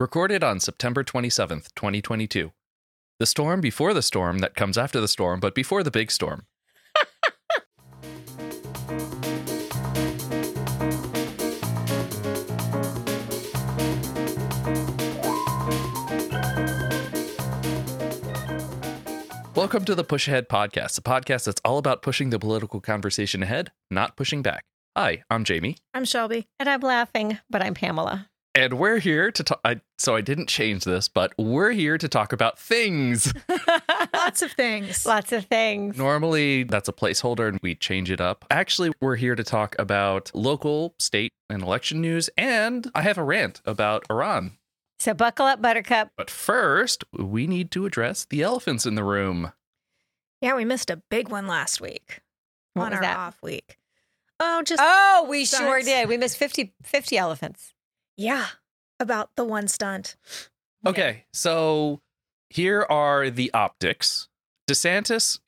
recorded on September 27th, 2022. The storm before the storm that comes after the storm, but before the big storm. Welcome to the Push Ahead Podcast, a podcast that's all about pushing the political conversation ahead, not pushing back. Hi, I'm Jamie, I'm Shelby. And I'm laughing, but I'm Pamela. And we're here to talk. I, so I didn't change this, but we're here to talk about things. Lots of things. Lots of things. Normally, that's a placeholder and we change it up. Actually, we're here to talk about local, state, and election news. And I have a rant about Iran. So buckle up, Buttercup. But first, we need to address the elephants in the room. Yeah, we missed a big one last week What on was our that? off week. Oh, just Oh, we sure did. We missed 50, 50 elephants. Yeah, about the one stunt. Okay, so here are the optics. DeSantis,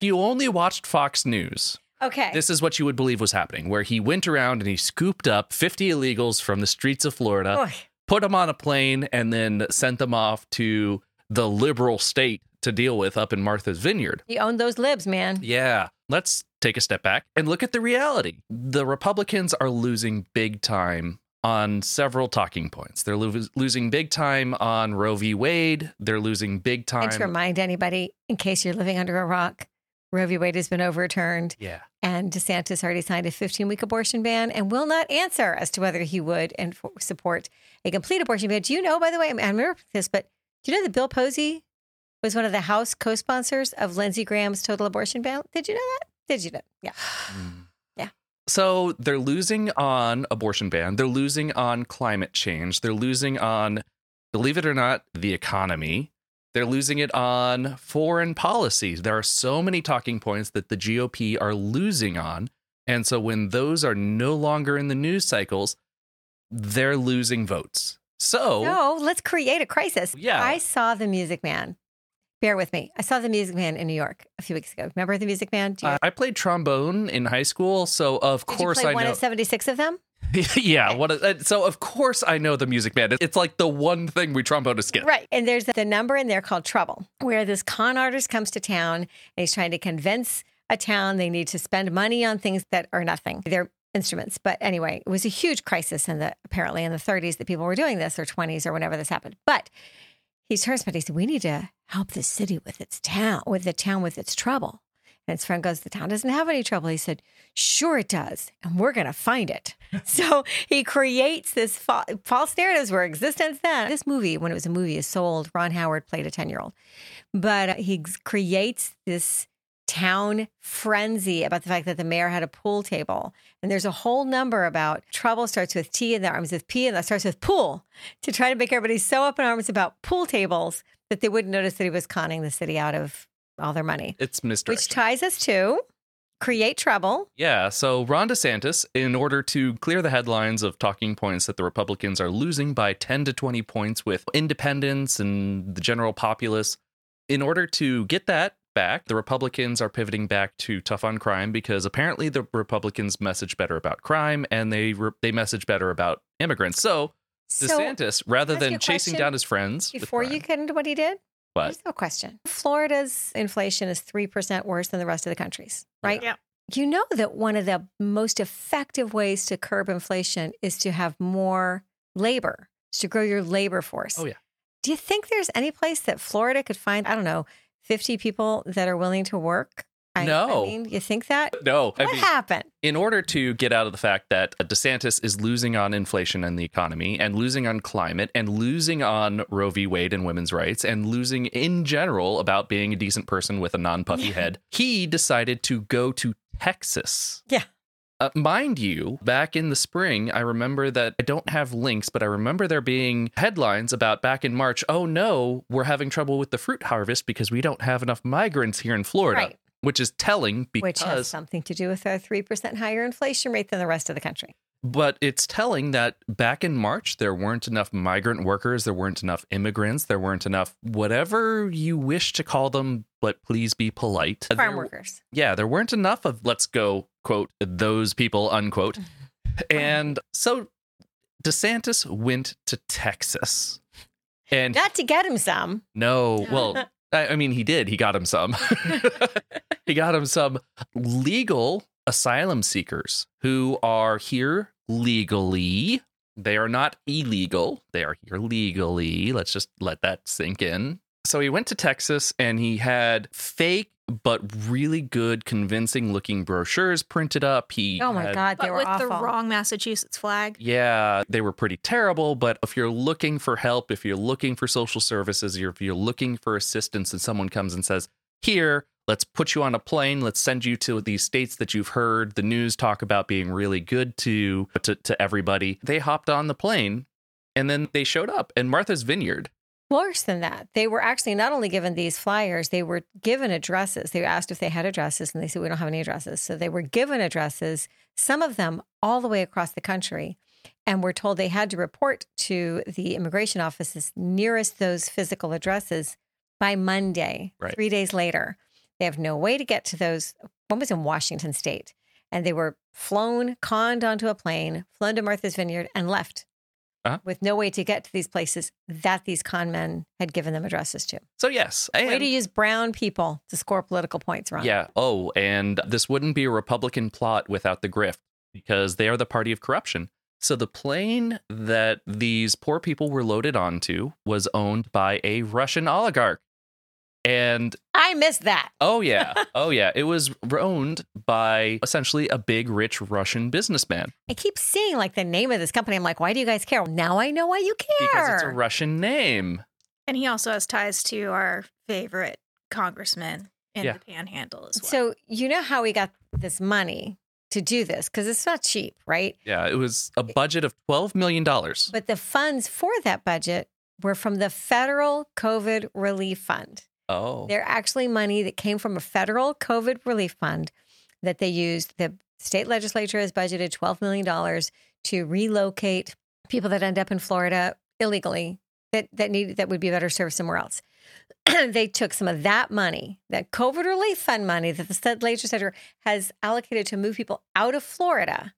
you only watched Fox News. Okay. This is what you would believe was happening, where he went around and he scooped up 50 illegals from the streets of Florida, Oy. put them on a plane, and then sent them off to the liberal state to deal with up in Martha's Vineyard. He owned those libs, man. Yeah, let's take a step back and look at the reality. The Republicans are losing big time on several talking points. They're lo- losing big time on Roe v. Wade. They're losing big time. And to remind anybody, in case you're living under a rock, Roe v. Wade has been overturned, yeah. and DeSantis already signed a 15 week abortion ban and will not answer as to whether he would and for, support a complete abortion ban. Do you know, by the way, I, mean, I remember this, but do you know that Bill Posey was one of the House co sponsors of Lindsey Graham's total abortion ban? Did you know that? Did you know? Yeah. Yeah. So they're losing on abortion ban. They're losing on climate change. They're losing on, believe it or not, the economy. They're losing it on foreign policies. There are so many talking points that the GOP are losing on. And so when those are no longer in the news cycles, they're losing votes. So No, let's create a crisis. Yeah. I saw the Music Man. Bear with me. I saw the Music Man in New York a few weeks ago. Remember the Music Man? You, I I played trombone in high school. So of did course you play I one know. of 76 of them? yeah. What? A, uh, so of course I know the music man. It's like the one thing we trombone trombonists get. Right. And there's the number in there called Trouble, where this con artist comes to town and he's trying to convince a town they need to spend money on things that are nothing. They're instruments. But anyway, it was a huge crisis in the apparently in the 30s that people were doing this or 20s or whenever this happened. But he turns but he said, We need to help the city with its town, with the town with its trouble. And his friend goes, The town doesn't have any trouble. He said, Sure, it does. And we're going to find it. so he creates this fa- false narratives where existence then. This movie, when it was a movie, is sold. Ron Howard played a 10 year old. But he creates this town frenzy about the fact that the mayor had a pool table. And there's a whole number about trouble starts with T and that rhymes with P and that starts with pool to try to make everybody so up in arms about pool tables that they wouldn't notice that he was conning the city out of all their money. It's misdirection. Which ties us to create trouble. Yeah, so Ron DeSantis, in order to clear the headlines of talking points that the Republicans are losing by 10 to 20 points with independents and the general populace, in order to get that back, the Republicans are pivoting back to tough on crime because apparently the Republicans message better about crime and they re- they message better about immigrants. So So DeSantis, rather than chasing down his friends, with before you crime- get into what he did, What? Here's no question. Florida's inflation is 3% worse than the rest of the country's, right? Yeah. You know that one of the most effective ways to curb inflation is to have more labor, is to grow your labor force. Oh, yeah. Do you think there's any place that Florida could find, I don't know, 50 people that are willing to work? I, No. I mean, you think that? no, I What mean, happened? in order to get out of the fact that DeSantis is losing on inflation and the economy, and losing on climate, and losing on Roe v. Wade and women's rights, and losing in general about being a decent person with a non puffy head, he decided to go to Texas. Yeah. Uh, mind you, back in the spring, I remember that I don't have links, but I remember there being headlines about back in March, oh no, we're having trouble with the fruit harvest because we don't have enough migrants here in Florida. Right. Which is telling because Which has something to do with our 3% higher inflation rate than the rest of the country. But it's telling that back in March, there weren't enough migrant workers, there weren't enough immigrants, there weren't enough whatever you wish to call them, but please be polite. Farm There- workers. Yeah, there weren't enough of, let's go, quote, those people, unquote. And so DeSantis went to Texas. And Not to get him some. no, well, I, I mean, he did. He got him some. he got him some legal asylum seekers who are here legally. They are not illegal. They are here legally. Let's just let that sink in. So he went to Texas and he had fake but really good, convincing looking brochures printed up. He Oh my had- God, they But were with awful. the wrong Massachusetts flag. Yeah, they were pretty terrible. But if you're looking for help, if you're looking for social services, if you're looking for assistance, and someone comes and says, Here, let's put you on a plane, let's send you to these states that you've heard the news talk about being really good to, to, to everybody, they hopped on the plane and then they showed up. And Martha's Vineyard, Worse than that, they were actually not only given these flyers, they were given addresses. They were asked if they had addresses, and they said, We don't have any addresses. So they were given addresses, some of them all the way across the country, and were told they had to report to the immigration offices nearest those physical addresses by Monday, Right. three days later. They have no way to get to those. One was in Washington state, and they were flown, conned onto a plane, flown to Martha's Vineyard, and left Uh-huh. with no way to get to these places that these con men had given them addresses to. so yes. and, way to use brown people to score political points, Ron. Yeah. Oh, and this wouldn't be a Republican plot without the grift because they are the party of corruption. So the plane that these poor people were loaded onto was owned by a Russian oligarch. And I missed that. oh, yeah. Oh, yeah. It was owned by essentially a big, rich Russian businessman I keep seeing like the name of this company. I'm like, why do you guys care? Now I know why you care. because it's a Russian name. And he also has ties to our favorite congressman in Yeah. the panhandle as well. so you know how we got this money to do this because it's not cheap, right? Yeah. It was a budget of $12 million. But the funds for that budget were from the federal COVID relief fund. Oh. They're actually money that came from a federal COVID relief fund that they used. The state legislature has budgeted $12 million to relocate people that end up in Florida illegally that, that need that would be better served somewhere else. they took some of that money, that COVID relief fund money that the state legislature has allocated to move people out of Florida,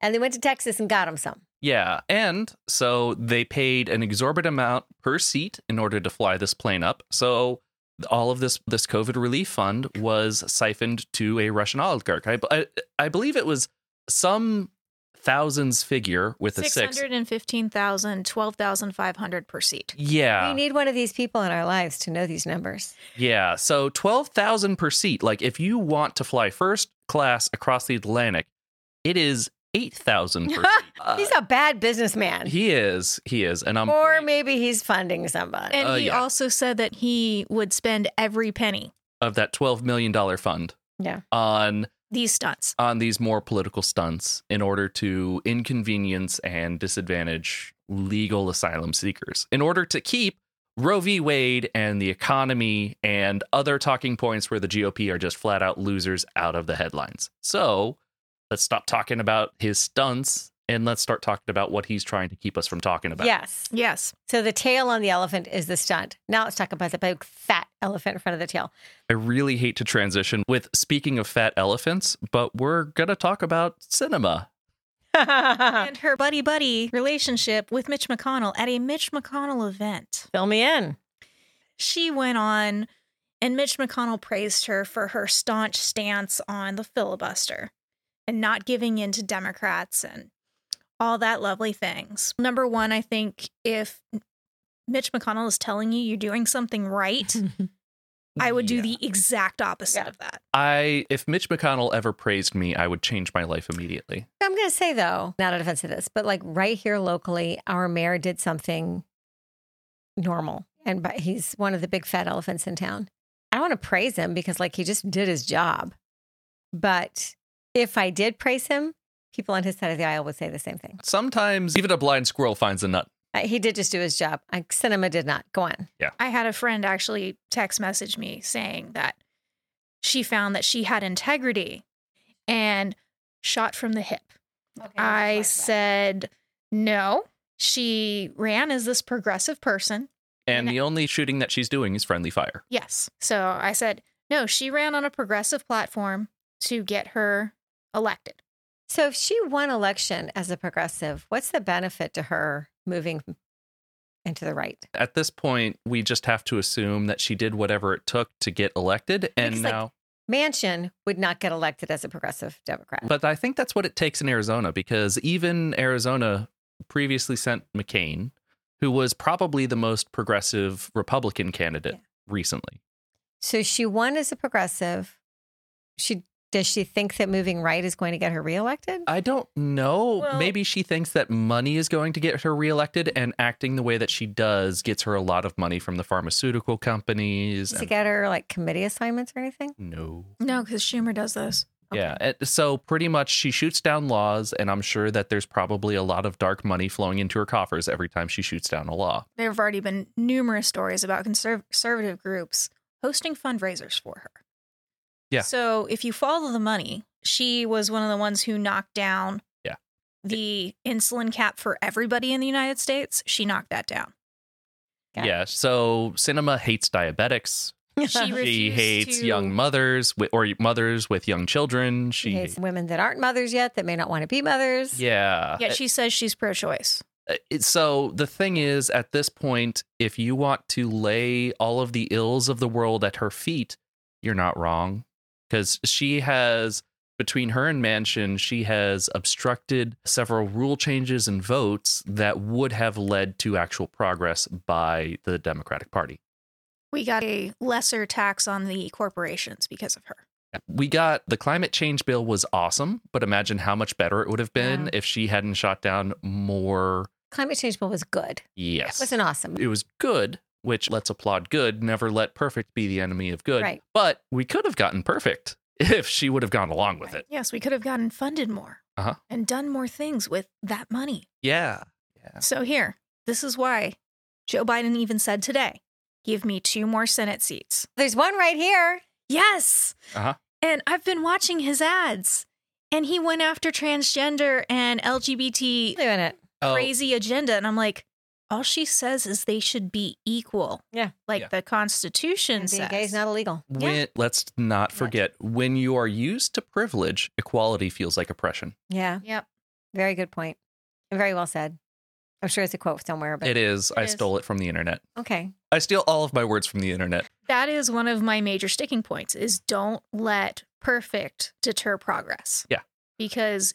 and they went to Texas and got them some. Yeah, and so they paid an exorbitant amount per seat in order to fly this plane up. So all of this this COVID relief fund was siphoned to a Russian oligarch. I I, I believe it was some thousands figure with a six. 615,000, 12,500 per seat. Yeah, We need one of these people in our lives to know these numbers. yeah. So twelve thousand per seat. Like if you want to fly first class across the Atlantic, it is eight thousand per seat. Uh, He's a bad businessman. he is. He is, and I'm or maybe he's funding somebody. And Uh, he yeah. also said that he would spend every penny of that twelve million dollar fund. Yeah. On these stunts. on these more political stunts in order to inconvenience and disadvantage legal asylum seekers in order to keep Roe v. Wade and the economy and other talking points where the GOP are just flat out losers out of the headlines. So let's stop talking about his stunts and let's start talking about what he's trying to keep us from talking about. yes. Yes. So the tail on the elephant is the stunt. Now let's talk about the big fat elephant in front of the tail. I really hate to transition with speaking of fat elephants, but we're going to talk about Sinema. and her buddy buddy relationship with Mitch McConnell at a Mitch McConnell event. Fill me in. She went on, and Mitch McConnell praised her for her staunch stance on the filibuster and not giving in to Democrats and all that lovely things. Number one, I think if Mitch McConnell is telling you you're doing something right, I would Yeah. do the exact opposite Yeah. of that. I if Mitch McConnell ever praised me, I would change my life immediately. I'm going to say though, not a defense of this, but like right here locally, our mayor did something normal, and but he's one of the big fat elephants in town. I want to praise him because like he just did his job. But if I did praise him, people on his side of the aisle would say the same thing. Sometimes even a blind squirrel finds a nut. Uh, He did just do his job. I, Sinema did not. Go on. Yeah. I had a friend actually text message me saying that she found that she had integrity and shot from the hip. I said, no. She ran as this progressive person. And the only shooting that she's doing is friendly fire. Yes. So I said, no, she ran on a progressive platform to get her elected. So if she won election as a progressive, what's the benefit to her moving and to the right. At this point, we just have to assume that she did whatever it took to get elected. And Because, like, now, Manchin would not get elected as a progressive Democrat. but I think that's what it takes in Arizona because even Arizona previously sent McCain, who was probably the most progressive Republican candidate Yeah. recently. so she won as a progressive. She does she think that moving right is going to get her reelected? I don't know. Well- Maybe she thinks that money is going to get her reelected, and acting the way that she does gets her a lot of money from the pharmaceutical companies. Does it and- get her like committee assignments or anything? no. No, because Schumer does this. Yeah. So pretty much she shoots down laws, and I'm sure that there's probably a lot of dark money flowing into her coffers every time she shoots down a law. There have already been numerous stories about conserv- conservative groups hosting fundraisers for her. Yeah. So if you follow the money, she was one of the ones who knocked down Yeah. the insulin cap for everybody in the United States. She knocked that down. Got it. yeah. So Sinema hates diabetics. She She hates to- young mothers with, or mothers with young children. She She, hates women that aren't mothers yet, that may not want to be mothers. yeah. Yet she says she's pro-choice. Uh, so the thing is at this point if you want to lay all of the ills of the world at her feet you're not wrong because she has between her and Manchin, she has obstructed several rule changes and votes that would have led to actual progress by the Democratic Party. We got a lesser tax on the corporations because of her. We got the climate change bill was awesome, but imagine how much better it would have been Yeah. if she hadn't shot down more. Climate change bill was good. Yes. It wasn't awesome. it was good, which let's applaud good. Never let perfect be the enemy of good. Right. But we could have gotten perfect if she would have gone along with Right. it. Yes, we could have gotten funded more Uh-huh. and done more things with that money. Yeah. Yeah. So here, this is why Joe Biden even said today, give me two more Senate seats. There's one right here. Yes. Uh-huh. And I've been watching his ads and he went after transgender and LGBT Doing it. Oh, crazy agenda. And I'm like, all she says is they should be equal. Yeah. Like Yeah. the Constitution And being says. gay is not illegal. when, let's not forget when you are used to privilege, equality feels like oppression. Yeah. Yep. Very good point. Very well said. I'm sure it's a quote somewhere, but It is. It I is. stole it from the internet. okay. I steal all of my words from the internet. That is one of my major sticking points is don't let perfect deter progress. Yeah. Because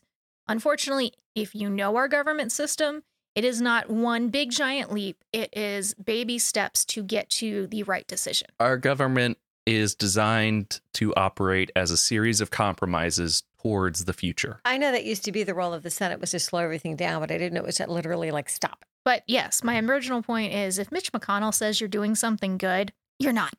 unfortunately, if you know our government system, it is not one big giant leap. It is baby steps to get to the right decision. Our government is designed to operate as a series of compromises towards the future. I know that used to be the role of the Senate was to slow everything down, but I didn't know it was to literally like stop. But yes, my original point is if Mitch McConnell says you're doing something good, you're not.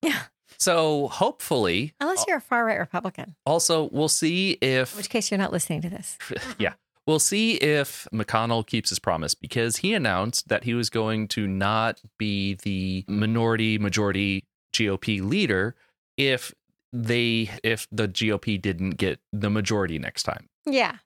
Yeah. So hopefully, Unless uh, you're a far right Republican, also we'll see in if which case you're not listening to this. yeah. We'll see if McConnell keeps his promise because he announced that he was going to not be the minority majority GOP leader if they if the GOP didn't get the majority next time. Yeah.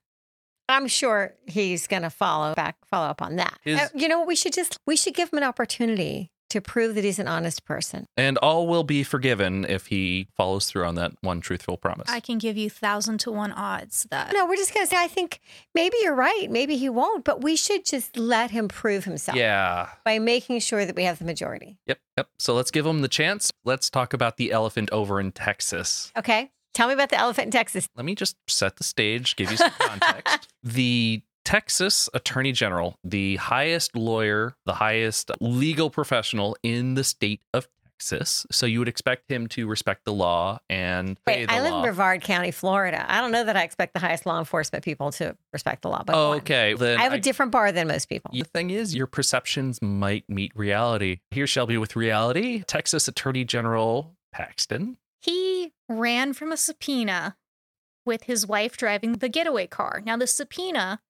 I'm sure he's going to follow back, follow up on that. Uh, you know what? We should just, we should give him an opportunity to prove that he's an honest person. And all will be forgiven if he follows through on that one truthful promise. I can give you thousand to one odds that No, we're just going to say, I think maybe you're right. Maybe he won't, but we should just let him prove himself yeah. by making sure that we have the majority. Yep. Yep. So let's give him the chance. Let's talk about the elephant over in Texas. Okay. Tell me about the elephant in Texas. let me just set the stage, give you some context. the Texas Attorney General, the highest lawyer, the highest legal professional in the state of Texas. So you would expect him to respect the law and obey Wait, the I live law. in Brevard County, Florida. I don't know that I expect the highest law enforcement people to respect the law, but go on. okay, then I have a different bar than most people. the thing is, your perceptions might meet reality. Here shall be with reality. Texas Attorney General Paxton. he ran from a subpoena with his wife driving the getaway car. Now, the subpoena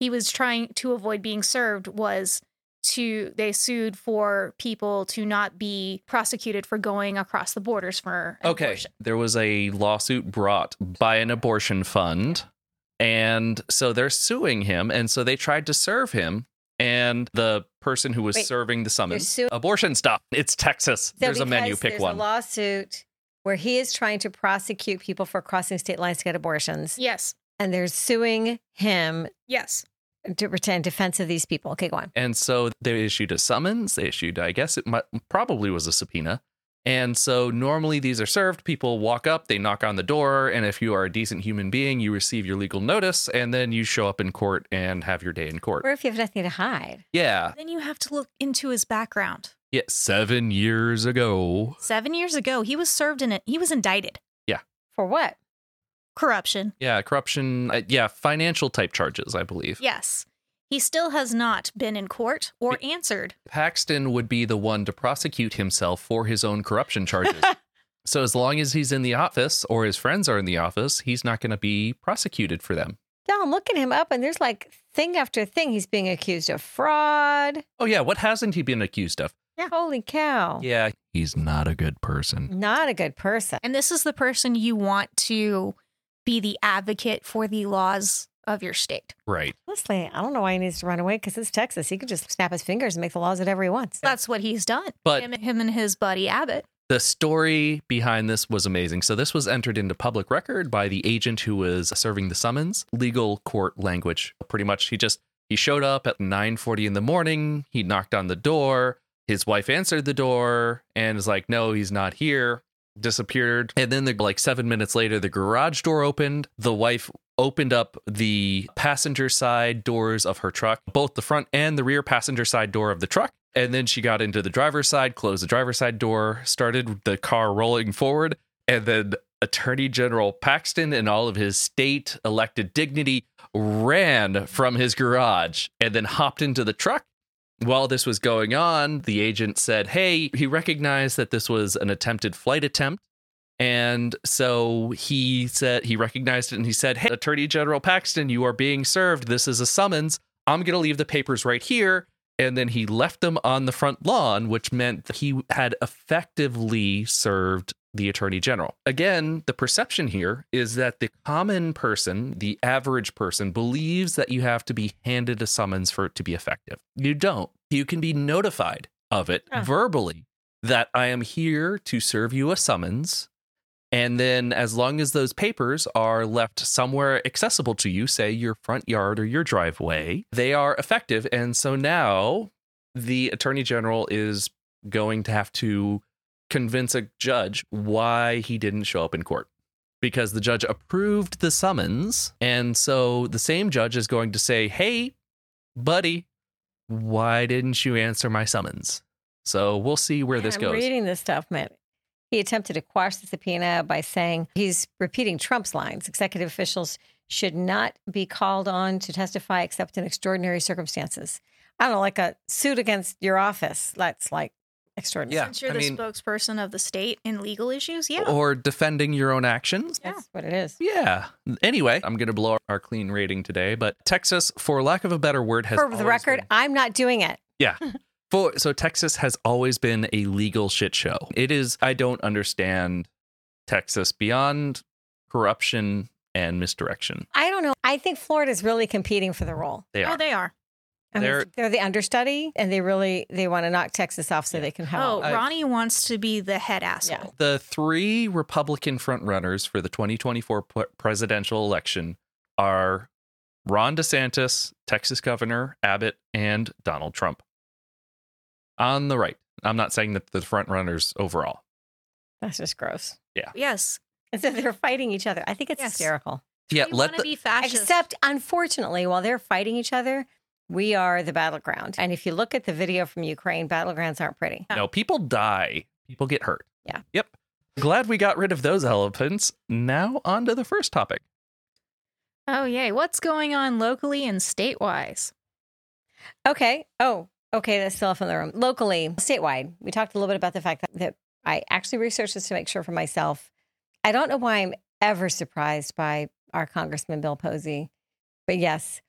he was trying to avoid being served was to they sued for people to not be prosecuted for going across the borders for an Okay. abortion. There was a lawsuit brought by an abortion fund. And so they're suing him. And so they tried to serve him. And the person who was Wait, serving the summons, su- abortion stuff. It's Texas. So There's a menu. because Pick there's one. a lawsuit where he is trying to prosecute people for crossing state lines to get abortions, Yes. And they're suing him. Yes. to pretend defense of these people. Okay, go on. And so they issued a summons. They issued, I guess it might, probably was a subpoena. And so normally these are served. People walk up, they knock on the door, and if you are a decent human being, you receive your legal notice, and then you show up in court and have your day in court. Or if you have nothing to hide. Yeah, Then you have to look into his background. yeah. Seven years ago, Seven years ago, he was served in it. He was indicted. Yeah. For what? Corruption. yeah, corruption, uh, yeah, financial type charges, I believe. Yes. He still has not been in court or answered. Paxton would be the one to prosecute himself for his own corruption charges. so as long as he's in the office or his friends are in the office, he's not going to be prosecuted for them. No, I'm looking him up and there's like thing after thing. He's being accused of fraud. Oh yeah, what hasn't he been accused of? Yeah. Holy cow. Yeah, he's not a good person. Not a good person. And this is the person you want to be the advocate for the laws of your state. Right. Honestly, I don't know why he needs to run away because it's Texas. He could just snap his fingers and make the laws whatever he wants. That's what he's done. But- him, him and his buddy Abbott. The story behind this was amazing. So this was entered into public record by the agent who was serving the summons. Legal court language. Pretty much he just he showed up at 9:40 in the morning. He knocked on the door. His wife answered the door and is like, "No, he's not here." Disappeared. And then the, like 7 minutes later the garage door opened. The wife opened up the passenger side doors of her truck, both the front and the rear passenger side door of the truck. And then she got into the driver's side, closed the driver's side door, started the car rolling forward, and then Attorney General Paxton and all of his state elected dignity ran from his garage and then hopped into the truck. While this was going on, the agent said, Hey, he recognized that this was an attempted flight attempt. And so he said, he recognized it and he said, Hey, Attorney General Paxton, you are being served. This is a summons. I'm going to leave the papers right here. And then he left them on the front lawn, which meant that he had effectively served the attorney general. Again, the perception here is that the common person, the average person, believes that you have to be handed a summons for it to be effective. You don't. You can be notified of it Oh. verbally that I am here to serve you a summons. And then, as long as those papers are left somewhere accessible to you, say your front yard or your driveway, they are effective. And so now the attorney general is going to have to convince a judge why he didn't show up in court because the judge approved the summons. And so the same judge is going to say, Hey, buddy, why didn't you answer my summons? So we'll see where this I'm goes. reading this stuff, man. He attempted to quash the subpoena by saying he's repeating Trump's lines. Executive officials should not be called on to testify except in extraordinary circumstances. I don't know, like a suit against your office. That's like extraordinary. Yeah, Since you're I the mean- spokesperson of the state in legal issues, yeah. Or defending your own actions. Yeah. That's what it is. Yeah. Anyway, I'm going to blow our clean rating today, but Texas, for lack of a better word, has For the always record, been- I'm not doing it. Yeah. For so Texas has always been a legal shit show. It is I don't understand Texas beyond corruption and misdirection. I don't know. I think Florida's really competing for the role. They oh, are. Oh, they are. I mean, They're- they're, the understudy, and they really they want to knock Texas off so they can have. Oh, all- I- Ronnie wants to be the head asshole. Yeah. the three Republican frontrunners for the 2024 presidential election are Ron DeSantis, Texas Governor Abbott, and Donald Trump. On the right. I'm not saying that the frontrunners overall. That's just gross. Yeah. Yes. And so they're fighting each other. I think it's Yes. hysterical. Yeah, we let the, be fascist. Except, unfortunately, while they're fighting each other, we are the battleground. And if you look at the video from Ukraine, battlegrounds aren't pretty. no people die, people get hurt. Yeah. Yep. Glad we got rid of those elephants. Now on to the first topic. oh, yay. What's going on locally and statewise? Okay. Oh, okay. That's still up in the room. Locally, statewide, we talked a little bit about the fact that, that I actually researched this to make sure for myself. I don't know why I'm ever surprised by our Congressman Bill Posey, but yes,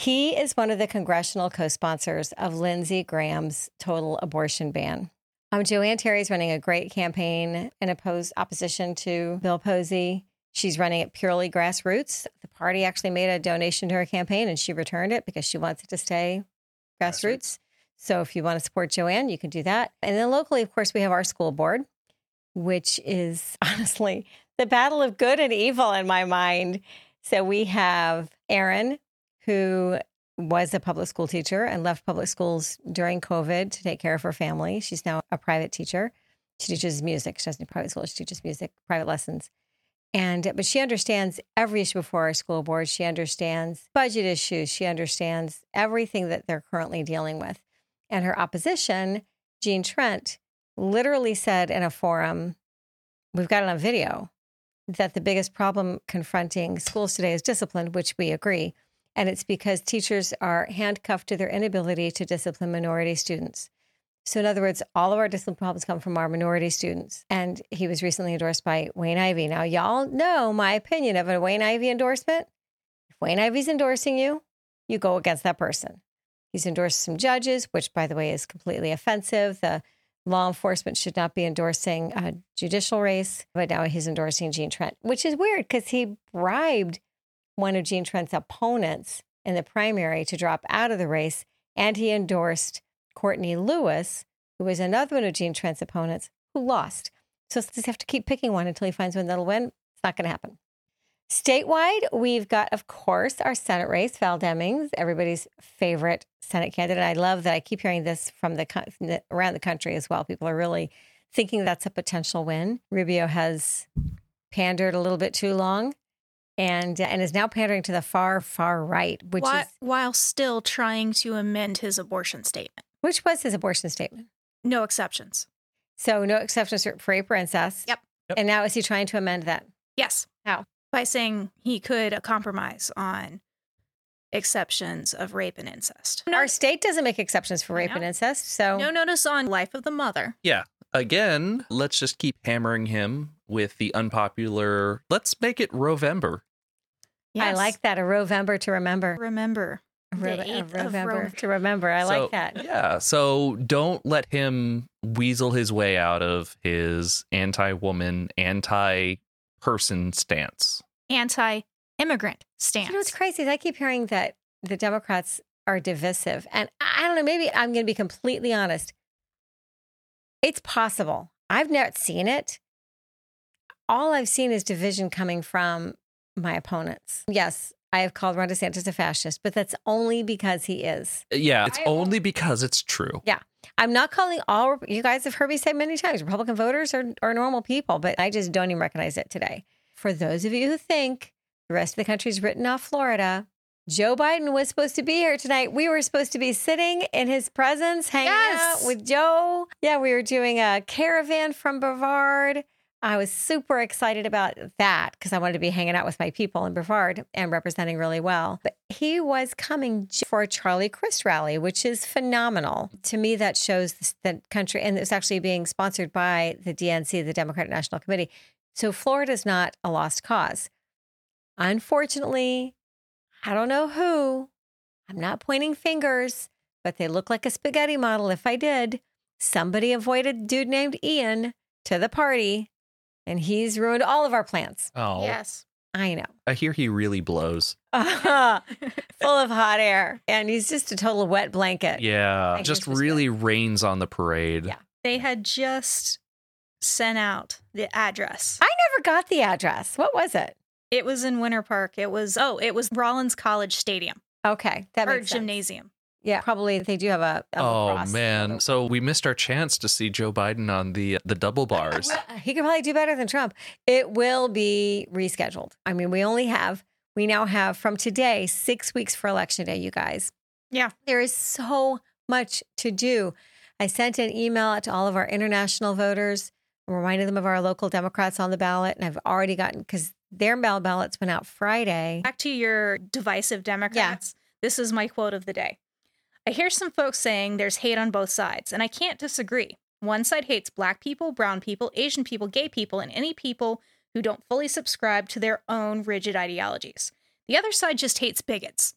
he is one of the congressional co sponsors of Lindsey Graham's total abortion ban. Um, Joanne Terry's running a great campaign in oppose opposition to Bill Posey. She's running it purely grassroots. The party actually made a donation to her campaign and she returned it because she wants it to stay grassroots. So if you want to support Joanne, you can do that. And then locally, of course, we have our school board, which is honestly the battle of good and evil in my mind. So we have Aaron, who was a public school teacher and left public schools during COVID to take care of her family. She's now a private teacher. She teaches music. She doesn't do private school. She teaches music, private lessons. And but she understands every issue before our school board. She understands budget issues. She understands everything that they're currently dealing with. And her opposition, Gene Trent, literally said in a forum, we've got it on video, that the biggest problem confronting schools today is discipline, which we agree. And it's because teachers are handcuffed to their inability to discipline minority students. So, in other words, all of our discipline problems come from our minority students. And he was recently endorsed by Wayne Ivey. Now, y'all know my opinion of a Wayne Ivey endorsement. If Wayne Ivey's endorsing you, you go against that person. He's endorsed some judges, which, by the way, is completely offensive. The law enforcement should not be endorsing a judicial race, but now he's endorsing Gene Trent, which is weird because he bribed one of Gene Trent's opponents in the primary to drop out of the race, and he endorsed Courtney Lewis, who was another one of Gene Trent's opponents, who lost. So just have to keep picking one until he finds one that'll win. It's not going to happen. Statewide, we've got, of course, our Senate race, Val Demings, everybody's favorite Senate candidate. I love that I keep hearing this from the around the country as well. People are really thinking that's a potential win. Rubio has pandered a little bit too long and uh, and is now pandering to the far far right, which while, is while still trying to amend his abortion statement. Which was his abortion statement? No exceptions. So no exceptions for rape or incest. Yep. yep. And now is he trying to amend that? Yes. How? By saying he could compromise on exceptions of rape and incest. Our state doesn't make exceptions for rape and incest. So no notice on life of the mother. Yeah. Again, let's just keep hammering him with the unpopular. Let's make it Rovember. Yes. I like that. A Rovember to remember. Remember. A, Ro- a Rovember to remember. I so, like that. Yeah. So don't let him weasel his way out of his anti woman, anti person stance. Anti immigrant stance. You know what's crazy is I keep hearing that the Democrats are divisive. And I don't know, maybe I'm going to be completely honest. It's possible. I've not seen it. All I've seen is division coming from my opponents. Yes, I have called Ron DeSantis a fascist, but that's only because he is. Uh, yeah, it's I only because it's true. Yeah. I'm not calling all, you guys have heard me say many times, Republican voters are, are normal people, but I just don't even recognize it today. For those of you who think the rest of the country's written off Florida, Joe Biden was supposed to be here tonight. We were supposed to be sitting in his presence, hanging yes. out with Joe. Yeah, we were doing a caravan from Brevard. I was super excited about that because I wanted to be hanging out with my people in Brevard and representing really well. But he was coming for a Charlie Crist rally, which is phenomenal. To me, that shows the country, and it's actually being sponsored by the DNC, the Democratic National Committee. So Florida is not a lost cause. Unfortunately, I don't know who. I'm not pointing fingers, but they look like a spaghetti model. If I did, somebody avoided a dude named Ian to the party and he's ruined all of our plans. Oh, yes. I know. I hear he really blows. full of hot air. And he's just a total wet blanket. Yeah. just really rains on the parade. Yeah. They had just sent out the address. I never got the address. What was it? It was in Winter Park. It was, oh, it was Rollins College Stadium. Okay. That or makes gymnasium. Yeah, probably they do have a. a oh man, so we missed our chance to see Joe Biden on the the double bars. he could probably do better than Trump. It will be rescheduled. I mean, we only have we now have from today six weeks for election day. You guys, yeah, there is so much to do. I sent an email out to all of our international voters, reminding them of our local Democrats on the ballot, and I've already gotten because their mail ballots went out Friday. Back to your divisive Democrats. Yeah. This is my quote of the day. I hear some folks saying there's hate on both sides, and I can't disagree. One side hates black people, brown people, Asian people, gay people, and any people who don't fully subscribe to their own rigid ideologies. The other side just hates bigots.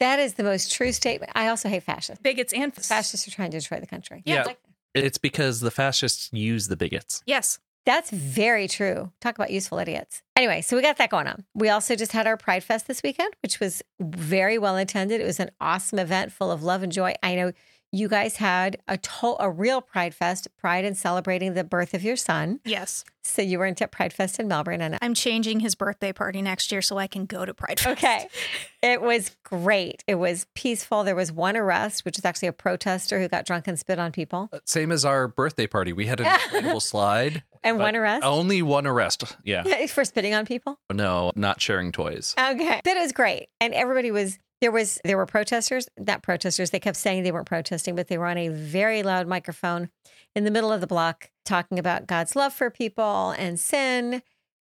That is the most true statement. I also hate fascists. Bigots and fascists are trying to destroy the country. Yeah. yeah. It's because the fascists use the bigots. Yes. That's very true. Talk about useful idiots. Anyway, so we got that going on. We also just had our Pride Fest this weekend, which was very well attended. It was an awesome event full of love and joy. I know you guys had a to- a real Pride Fest, Pride in celebrating the birth of your son. Yes. So you weren't at Pride Fest in Melbourne, and I'm changing his birthday party next year so I can go to Pride Fest. okay, it was great. It was peaceful. There was one arrest, which is actually a protester who got drunk and spit on people, Uh, Same as our birthday party. We had an inflatable slide. and one arrest Only one arrest. Yeah. for spitting on people. No, not sharing toys. Okay. That was great. And everybody was there was there were protesters, not protesters. They kept saying they weren't protesting, but they were on a very loud microphone in the middle of the block talking about God's love for people and sin.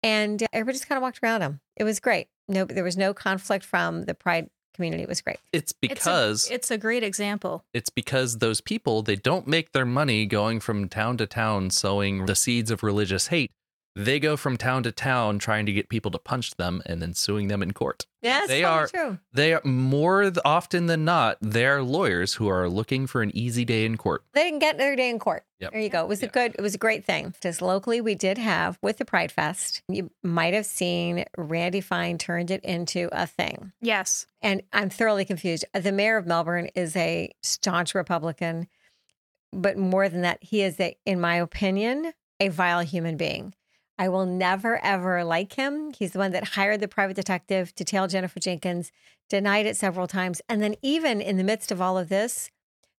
And everybody just kind of walked around them. It was great. No, there was no conflict from the pride community. It was great. It's It's a- because it's a, great example. it's because those people they don't make their money going from town to town sowing the seeds of religious hate. They go from town to town trying to get people to punch them and then suing them in court. Yes, They are- true. They are more often than not, they're lawyers who are looking for an easy day in court. They didn't get their day in court. Yep. There you go. It was Yeah. a good, it was a great thing. Just locally, we did have with the Pride Fest, you might have seen Randy Fine turned it into a thing. Yes. and I'm thoroughly confused. The mayor of Melbourne is a staunch Republican, but more than that, he is a, in my opinion, a vile human being. I will never ever like him. He's the one that hired the private detective to tail Jennifer Jenkins, denied it several times, and then even in the midst of all of this,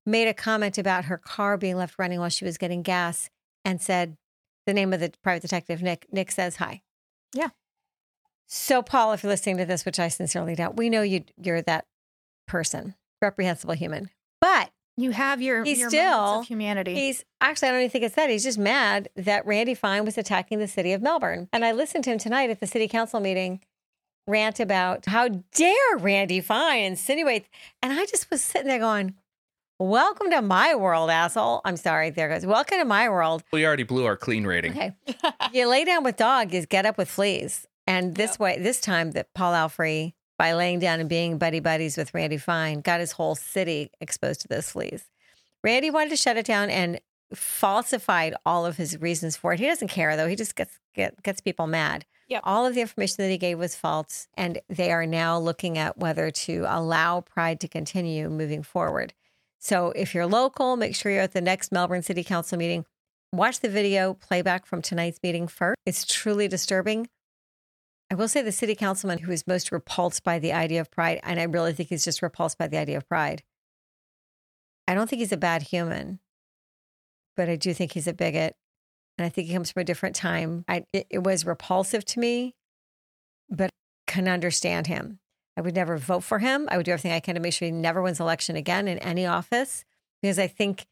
made a comment about her car being left running while she was getting gas, and said the name of the private detective, Nick. Nick says hi. Yeah. So, Paul, if you're listening to this, which I sincerely doubt, we know you you're that person, reprehensible human. But You have your, He's your still- moments of humanity. he's actually, I don't even think it's that. He's just mad that Randy Fine was attacking the city of Melbourne. And I listened to him tonight at the city council meeting rant about how dare Randy Fine insinuate. And I just was sitting there going, Welcome to my world, asshole. I'm sorry, there goes. Welcome to my world. We already blew our clean rating. Okay. you lay down with dog is get up with fleas. And this way, this time that Paul Alfrey, by laying down and being buddy buddies with Randy Fine, got his whole city exposed to those fleas. Randy wanted to shut it down and falsified all of his reasons for it. He doesn't care though. He just gets get, gets people mad. Yep. All of the information that he gave was false, and they are now looking at whether to allow Pride to continue moving forward. So if you're local, make sure you're at the next Melbourne City Council meeting. Watch the video playback from tonight's meeting first. It's truly disturbing. I will say the city councilman who is most repulsed by the idea of pride, and I really think he's just repulsed by the idea of pride. I don't think he's a bad human, but I do think he's a bigot. And I think he comes from a different time. I, it, it was repulsive to me, but I can understand him. I would never vote for him. I would do everything I can to make sure he never wins election again in any office because I think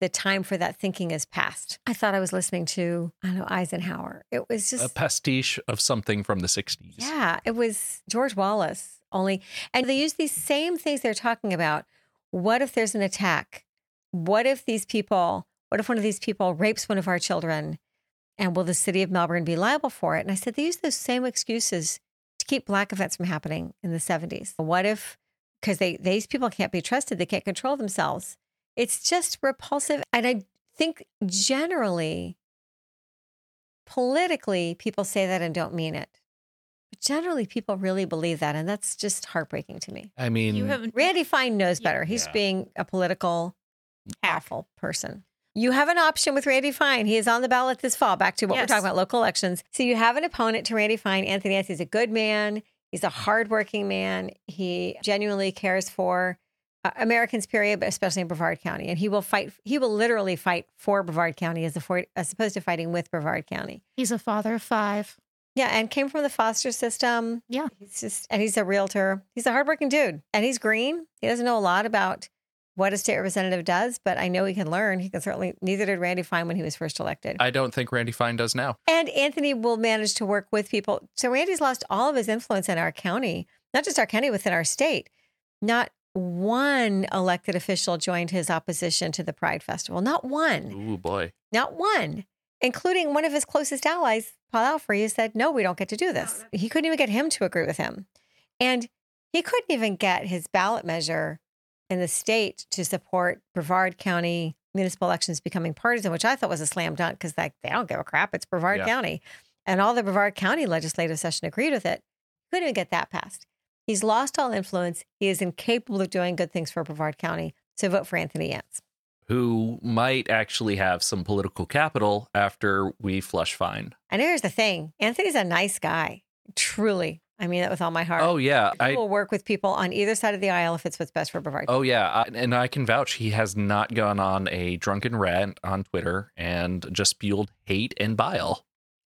the time for that thinking is past. I thought I was listening to, I don't know, Eisenhower. It was just A pastiche of something from the 60s. yeah, it was George Wallace only. And they use these same things they're talking about. What if there's an attack? What if these people, what if one of these people rapes one of our children? And will the city of Melbourne be liable for it? And I said, they use those same excuses to keep black events from happening in the 70s. What if, because they these people can't be trusted, they can't control themselves. It's just repulsive. And I think generally, politically, people say that and don't mean it. But generally, people really believe that. And that's just heartbreaking to me. I mean, you have Randy Fine knows better. He's Yeah. being a political, awful person. You have an option with Randy Fine. He is on the ballot this fall. Back to what we're talking about local elections. So you have an opponent to Randy Fine. Anthony Anthony is a good man. He's a hardworking man. He genuinely cares for Uh, Americans, period, but especially in Brevard County. And he will fight. He will literally fight for Brevard County as, a, as opposed to fighting with Brevard County. he's a father of five. Yeah, and came from the foster system. Yeah. He's just, and he's a realtor. He's a hardworking dude, and he's green. He doesn't know a lot about what a state representative does, but I know he can learn. He can certainly, neither did Randy Fine when he was first elected. I don't think Randy Fine does now. and Anthony will manage to work with people. So Randy's lost all of his influence in our county, not just our county, within our state. Not one elected official joined his opposition to the Pride Festival. Not one. Ooh, boy. Not one, including one of his closest allies, Paul Alfrey, who said, no, we don't get to do this. He couldn't even get him to agree with him. And he couldn't even get his ballot measure in the state to support Brevard County municipal elections becoming partisan, which I thought was a slam dunk because like, they don't give a crap. It's Brevard Yeah. County. And all the Brevard County legislative session agreed with it. Couldn't even get that passed. He's lost all influence. He is incapable of doing good things for Brevard County. So vote for Anthony Yance. Who might actually have some political capital after we flush fine. And here's the thing Anthony's a nice guy, truly. I mean that with all my heart. Oh yeah, he I will work with people on either side of the aisle if it's what's best for Brevard. oh yeah, I, and I can vouch he has not gone on a drunken rant on Twitter and just spewed hate and bile.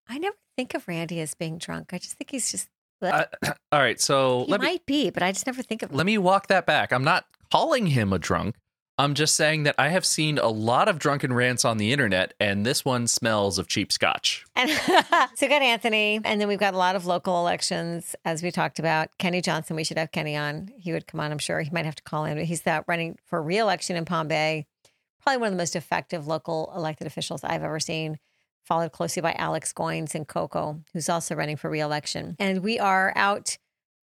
I never think of Randy as being drunk. I just think he's just. All right, so he let me might be, but I just never think of him. let me walk that back. I'm not calling him a drunk. I'm just saying that I have seen a lot of drunken rants on the internet, and this one smells of cheap scotch. And so we got Anthony, and then we've got a lot of local elections, as we talked about. Kenny Johnson, we should have Kenny on. He would come on, I'm sure. He might have to call in. He's that running for reelection in Palm Bay. Probably one of the most effective local elected officials I've ever seen, followed closely by Alex Goins and Coco, who's also running for reelection. And we are out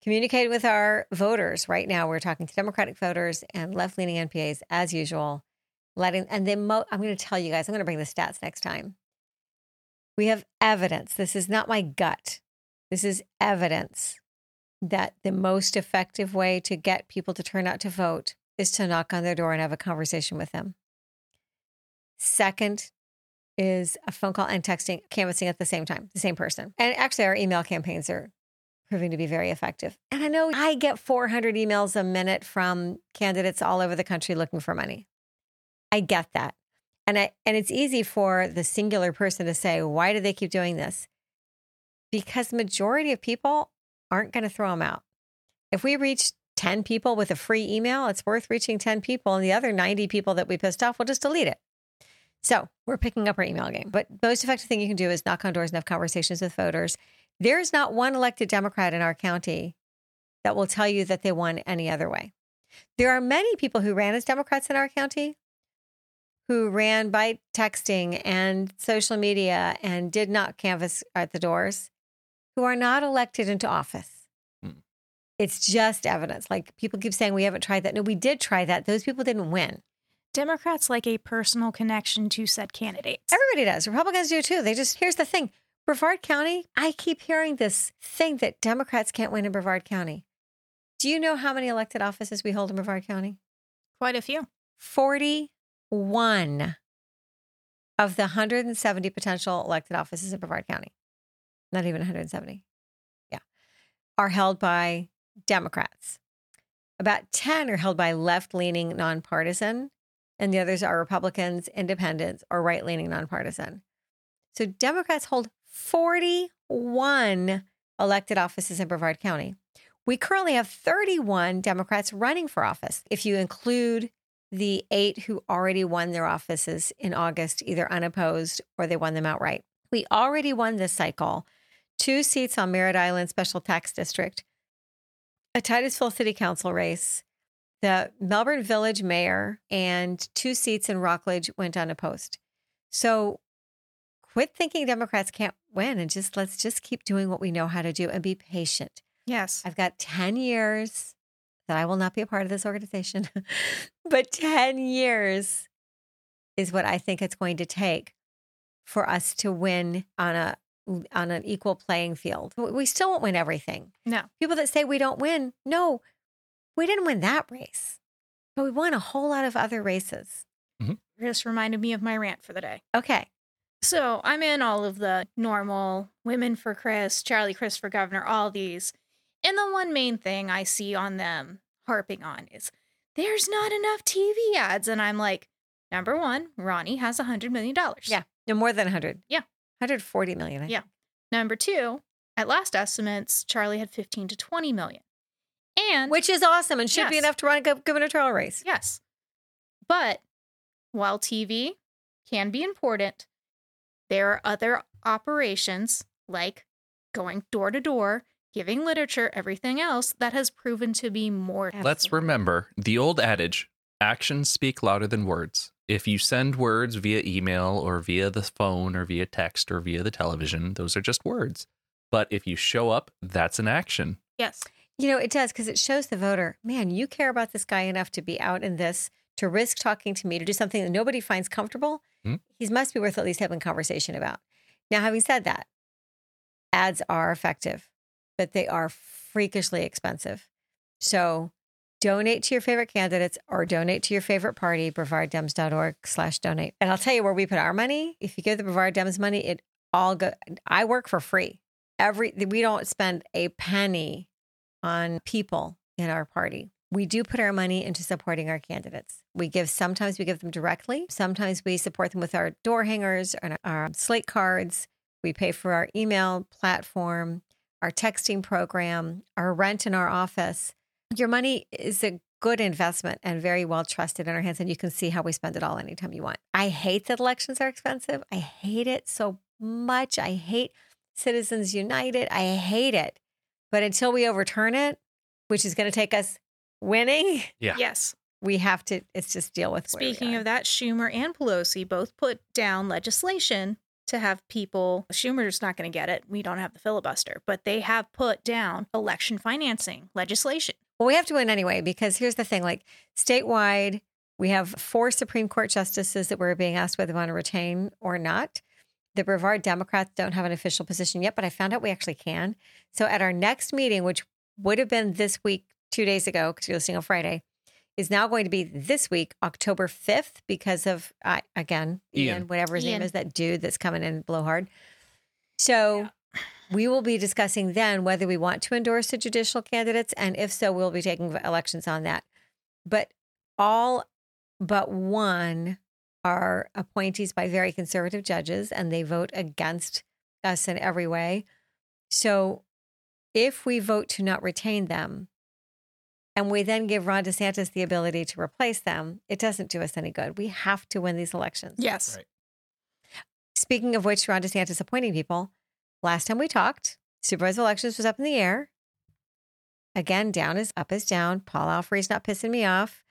communicating with our voters right now. We're talking to Democratic voters and left leaning NPAs as usual. Letting and then mo- I'm going to tell you guys, I'm going to bring the stats next time. We have evidence. This is not my gut. This is evidence that the most effective way to get people to turn out to vote is to knock on their door and have a conversation with them. Second is a phone call and texting, canvassing at the same time, the same person. And actually, our email campaigns are proving to be very effective. And I know I get 400 emails a minute from candidates all over the country looking for money. I get that. And I and it's easy for the singular person to say, why do they keep doing this? Because the majority of people aren't going to throw them out. If we reach 10 people with a free email, it's worth reaching 10 people. And the other 90 people that we pissed off, we'll just delete it. So we're picking up our email game. But most effective thing you can do is knock on doors and have conversations with voters. There's not one elected Democrat in our county that will tell you that they won any other way. There are many people who ran as Democrats in our county who ran by texting and social media and did not canvass at the doors who are not elected into office. Hmm. It's just evidence. Like people keep saying we haven't tried that. No, we did try that. Those people didn't win. Democrats like a personal connection to said candidates. Everybody does. Republicans do too. They just, here's the thing Brevard County, I keep hearing this thing that Democrats can't win in Brevard County. Do you know how many elected offices we hold in Brevard County? Quite a few. 41 of the 170 potential elected offices in Brevard County, not even 170, yeah, are held by Democrats. About 10 are held by left leaning nonpartisan, and the others are Republicans, independents, or right leaning nonpartisan. So Democrats hold 41 elected offices in Brevard County. We currently have 31 Democrats running for office. If you include the eight who already won their offices in August, either unopposed or they won them outright. We already won this cycle two seats on Merritt Island Special Tax District, a Titusville City Council race, the Melbourne Village Mayor, and two seats in Rockledge went unopposed. So quit thinking Democrats can't win and just let's just keep doing what we know how to do and be patient. Yes. I've got 10 years that I will not be a part of this organization, but 10 years is what I think it's going to take for us to win on a on an equal playing field. We still won't win everything. No. People that say we don't win, no, we didn't win that race, but we won a whole lot of other races. Mm-hmm. Just reminded me of my rant for the day. Okay. So I'm in all of the normal women for Crist, Charlie Crist for governor, all these. And the one main thing I see on them harping on is there's not enough TV ads. And I'm like, number one, Ronnie has a $100 million. Yeah. No more than 100. Yeah. 140 million. I Yeah. think. Number two, at last estimates, Charlie had 15 to 20 million. And Which is awesome and should be enough to run a gubernatorial race. Yes. But while TV can be important, there are other operations like going door to door, giving literature, everything else that has proven to be more. Let's remember the old adage actions speak louder than words. If you send words via email or via the phone or via text or via the television, those are just words. But if you show up, that's an action. Yes. You know, it does because it shows the voter, man, you care about this guy enough to be out in this, to risk talking to me, to do something that nobody finds comfortable. Hmm. He must be worth at least having a conversation about. Now, having said that, ads are effective, but they are freakishly expensive. So donate to your favorite candidates or donate to your favorite party, brevarddems.org slash donate. And I'll tell you where we put our money. If you give the Brevard Dems money, it all go I work for free. Every we don't spend a penny on people in our party. We do put our money into supporting our candidates. We give sometimes we give them directly. Sometimes we support them with our door hangers and our um, slate cards. We pay for our email platform, our texting program, our rent in our office. Your money is a good investment and very well trusted in our hands, and you can see how we spend it all anytime you want. I hate that elections are expensive. I hate it so much. I hate Citizens United. I hate it. But until we overturn it, which is going to take us winning, Yeah. Yes. we have to, it's just deal with where we Speaking are. of that, Schumer and Pelosi both put down legislation to have people. Schumer's not going to get it. We don't have the filibuster, but they have put down election financing legislation. Well, we have to win anyway, because here's the thing like statewide, we have four Supreme Court justices that we're being asked whether we want to retain or not. The Brevard Democrats don't have an official position yet, but I found out we actually can. So at our next meeting, which would have been this week, two days ago, because you're listening on Friday, is now going to be this week, October 5th, because of, uh, again, Ian, Ian. whatever his Ian. name is, that dude that's coming in blowhard. So we will be discussing then whether we want to endorse the judicial candidates. And if so, we'll be taking elections on that. But all but one are appointees by very conservative judges and they vote against us in every way. So if we vote to not retain them and we then give Ron DeSantis the ability to replace them, it doesn't do us any good. We have to win these elections. Yes. Right. Speaking of which, Ron DeSantis appointing people. Last time we talked, supervisor elections was up in the air. Again, down is up is down. Paul Alfrey's not pissing me off.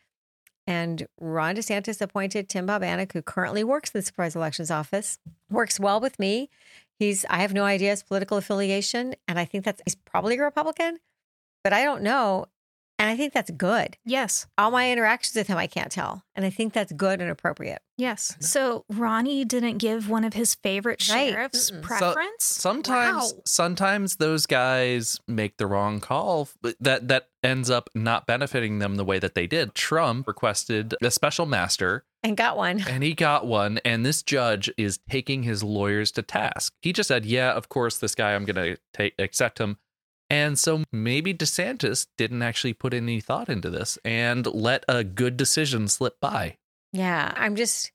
And Ron DeSantis appointed Tim Bobanic, who currently works in the Surprise elections office, works well with me. He's I have no idea his political affiliation, and I think that's he's probably a Republican, but I don't know. And I think that's good. Yes. All my interactions with him, I can't tell. And I think that's good and appropriate. Yes. So Ronnie didn't give one of his favorite sheriffs. So- preference. Sometimes, Wow. sometimes those guys make the wrong call but that that ends up not benefiting them the way that they did. Trump requested a special master, And got one. and he got one. And this judge is taking his lawyers to task. He just said, "Yeah, of course, this guy, I'm going to take accept him." And so maybe DeSantis didn't actually put any thought into this and let a good decision slip by. Yeah, I'm just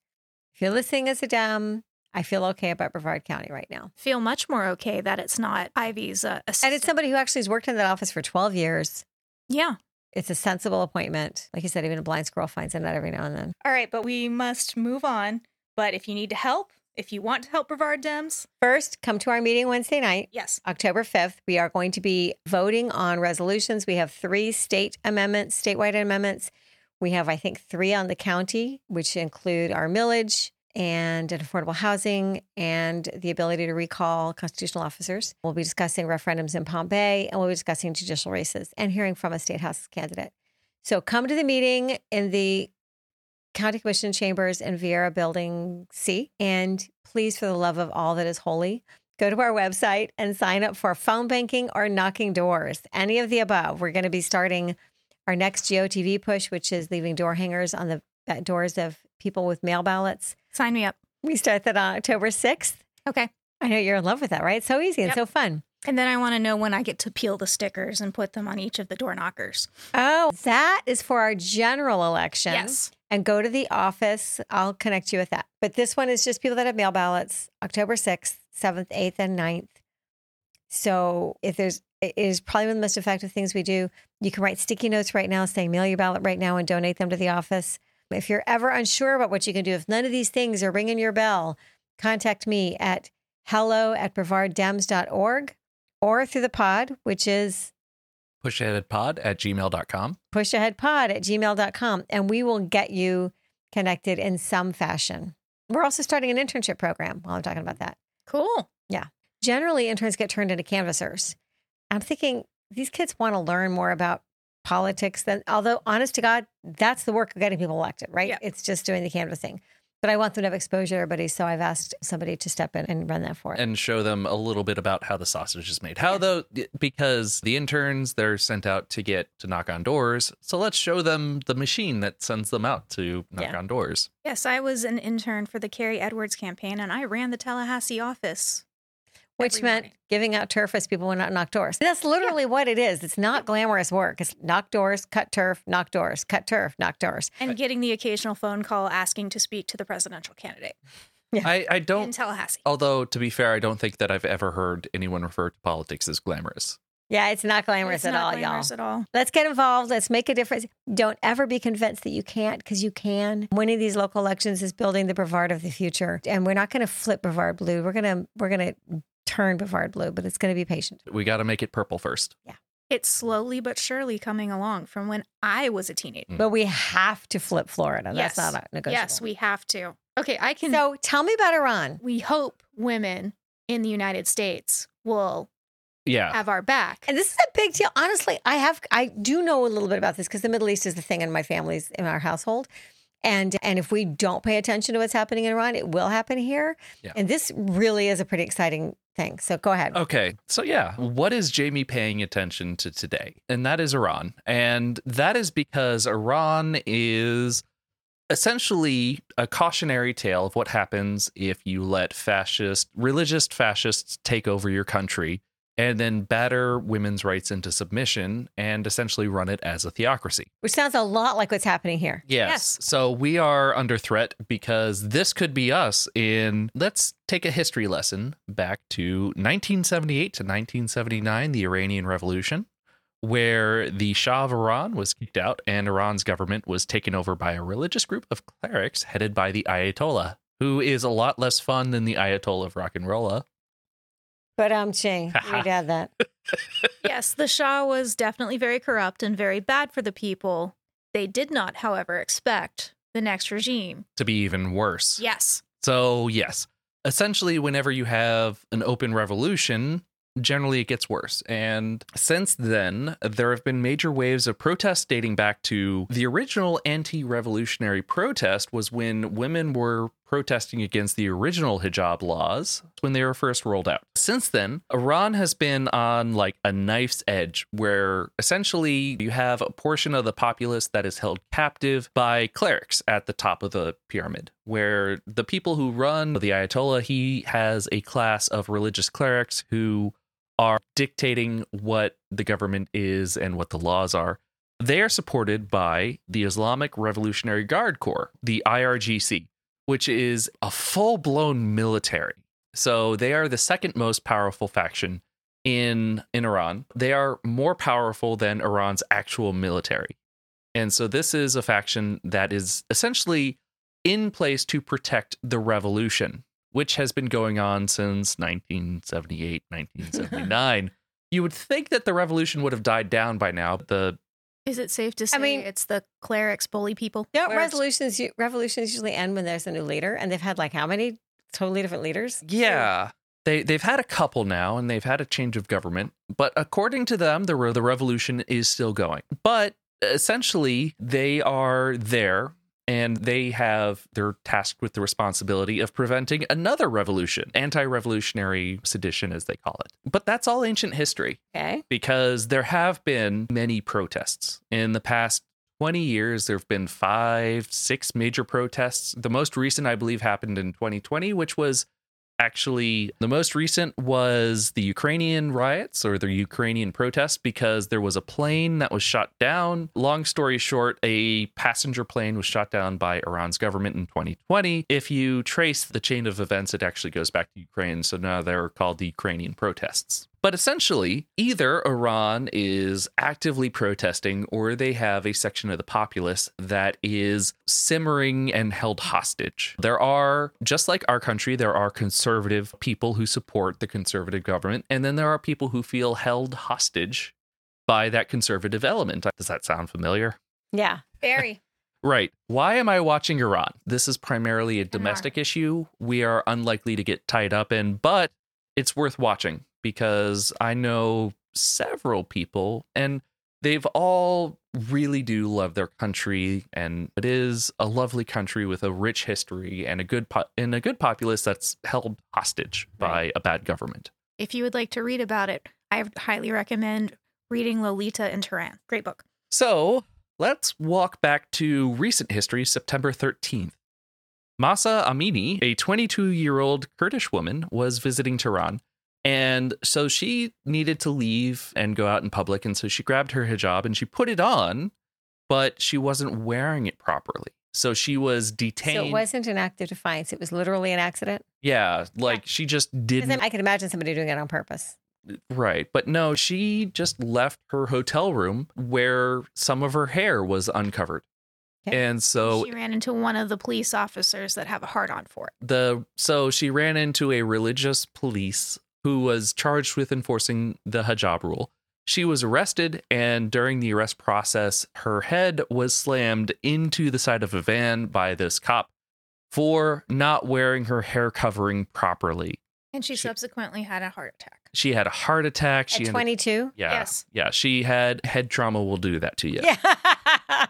feel you're listening as a Dem, I feel okay about Brevard County right now. Feel much more okay that it's not Ivey's uh, And it's somebody who actually has worked in that office for 12 years. yeah. It's a sensible appointment. Like you said, even a blind squirrel finds a nut every now and then. All right, but we must move on. But if you need to help, if you want to help Brevard Dems, First, come to our meeting Wednesday night, yes. October 5th. We are going to be voting on resolutions. We have three state amendments, statewide amendments. We have, I think, three on the county, which include our millage and an affordable housing and the ability to recall constitutional officers. We'll be discussing referendums in Palm Bay and we'll be discussing judicial races and hearing from a state house candidate. So come to the meeting in the County Commission chambers in Viera Building C. And please, for the love of all that is holy, go to our website and sign up for phone banking or knocking doors. Any of the above. We're going to be starting our next GOTV push, which is leaving door hangers on the uh, doors of people with mail ballots. Sign me up. We start that on October 6th. Okay. I know you're in love with that, right? So easy and Yep. so fun. And then I want to know when I get to peel the stickers and put them on each of the door knockers. Oh, that is for our general election. Yes. And go to the office. I'll connect you with that. But this one is just people that have mail ballots, October 6th, 7th, 8th, and 9th. So if there's, it is probably one of the most effective things we do. You can write sticky notes right now saying mail your ballot right now and donate them to the office. If you're ever unsure about what you can do, if none of these things are ringing your bell, contact me at hello at brevarddems.org or through the pod, which is Pushaheadpod at gmail.com. pushaheadpod at gmail.com and we will get you connected in some fashion. We're also starting an internship program while I'm talking about that. Cool. Yeah. Generally, interns get turned into canvassers. I'm thinking these kids want to learn more about politics than, although honest to God, that's the work of getting people elected, right? Yeah. It's just doing the canvassing. But I want them to have exposure everybody, so I've asked somebody to step in and run that for it. and show them a little bit about how the sausage is made. How though because the interns they're sent out to get to knock on doors. So let's show them the machine that sends them out to knock Yeah. on doors. Yes, I was an intern for the Kerry Edwards campaign and I ran the Tallahassee office. Which every meant morning. giving out turf as people went out and knock doors. That's literally what it is. It's not glamorous work. It's knock doors, cut turf, knock doors, cut turf, knock doors. and getting the occasional phone call asking to speak to the presidential candidate I, I don't In Tallahassee. although to be fair, I don't think that I've ever heard anyone refer to politics as glamorous. Yeah, it's not glamorous It's at not all, glamorous y'all. at all. Let's get involved. Let's make a difference. Don't ever be convinced that you can't because you can. Winning these local elections is building the Brevard of the future. And we're not going to flip Brevard blue. We're going to we're going to turn Brevard blue, but it's going to be patient. We got to make it purple first. Yeah. It's slowly but surely coming along from when I was a teenager. Mm. But we have to flip Florida. Yes. That's not a negotiable. Yes, we have to. Okay, I can. So tell me about Iran. we hope women in the United States will Yeah. have our back. And this is a big deal. Honestly, I have I do know a little bit about this because the Middle East is the thing in my family's in our household. And and if we don't pay attention to what's happening in Iran, it will happen here. Yeah. And this really is a pretty exciting thing. So go ahead. Okay. So, yeah, what is Jamie paying attention to today? And that is Iran. And that is because Iran is essentially a cautionary tale of what happens if you let fascist, religious fascists take over your country and then batter women's rights into submission and essentially run it as a theocracy. Which sounds a lot like what's happening here. Yes. Yes. So we are under threat because this could be us in, let's take a history lesson back to 1978 to 1979, the Iranian Revolution, where the Shah of Iran was kicked out and Iran's government was taken over by a religious group of clerics headed by the Ayatollah, who is a lot less fun than the Ayatollah of rock and rolla. But um Ching, we'd add that. yes, the Shah was definitely very corrupt and very bad for the people. They did not, however, expect the next regime. To be even worse. Yes. So, yes, essentially, whenever you have an open revolution, generally it gets worse. And since then, there have been major waves of protests dating back to the original anti revolutionary protest, was when women were protesting against the original hijab laws when they were first rolled out. Since then, Iran has been on like a knife's edge where essentially you have a portion of the populace that is held captive by clerics at the top of the pyramid, where the people who run the Ayatollah, he has a class of religious clerics who are dictating what the government is and what the laws are. They are supported by the Islamic Revolutionary Guard Corps, the IRGC, which is a full blown military. So they are the second most powerful faction in in Iran. They are more powerful than Iran's actual military. And so this is a faction that is essentially in place to protect the revolution, which has been going on since 1978, 1979. you would think that the revolution would have died down by now. but The Is it safe to say I mean- it's the clerics bully people? No, Where it's- resolutions revolutions usually end when there's a new leader, and they've had like how many totally different leaders? Yeah. They they've had a couple now and they've had a change of government, but according to them the the revolution is still going. But essentially they are there and they have they're tasked with the responsibility of preventing another revolution, anti-revolutionary sedition as they call it. But that's all ancient history Okay. because there have been many protests in the past 20 years there have been 5 6 major protests the most recent i believe happened in 2020 which was actually the most recent was the Ukrainian riots or the Ukrainian protests because there was a plane that was shot down. Long story short, a passenger plane was shot down by Iran's government in 2020. If you trace the chain of events, it actually goes back to Ukraine. So now they're called the Ukrainian protests. But essentially, either Iran is actively protesting or they have a section of the populace that is simmering and held hostage. There are, just like our country, there are conservative people who support the conservative government, and then there are people who feel held hostage by that conservative element. Does that sound familiar? Yeah. Very. Right. Why am I watching Iran? This is primarily a domestic issue we are unlikely to get tied up in, but it's worth watching because I know several people and they've all really do love their country and it is a lovely country with a rich history and a good po- and a good populace that's held hostage by Right. a bad government. If you would like to read about it, I highly recommend reading Lolita in Tehran. Great book. So, let's walk back to recent history, September 13th. Mahsa Amini, a 22-year-old Kurdish woman, was visiting Tehran and so she needed to leave and go out in public. And so she grabbed her hijab and she put it on, but she wasn't wearing it properly. So she was detained. So it wasn't an act of defiance. It was literally an accident. yeah, like she just didn't. then I can imagine somebody doing it on purpose. Right. But no, she just left her hotel room where some of her hair was uncovered. Okay. And so she ran into one of the police officers that have a hard on for it. the so she ran into a religious police who was charged with enforcing the hijab rule. She was arrested, and during the arrest process, her head was slammed into the side of a van by this cop for not wearing her hair covering properly. And she, She- subsequently had a heart attack. She had a heart attack. She At ended- 22? yeah, Yes. yeah, she had head trauma. Will do that to you. Yeah.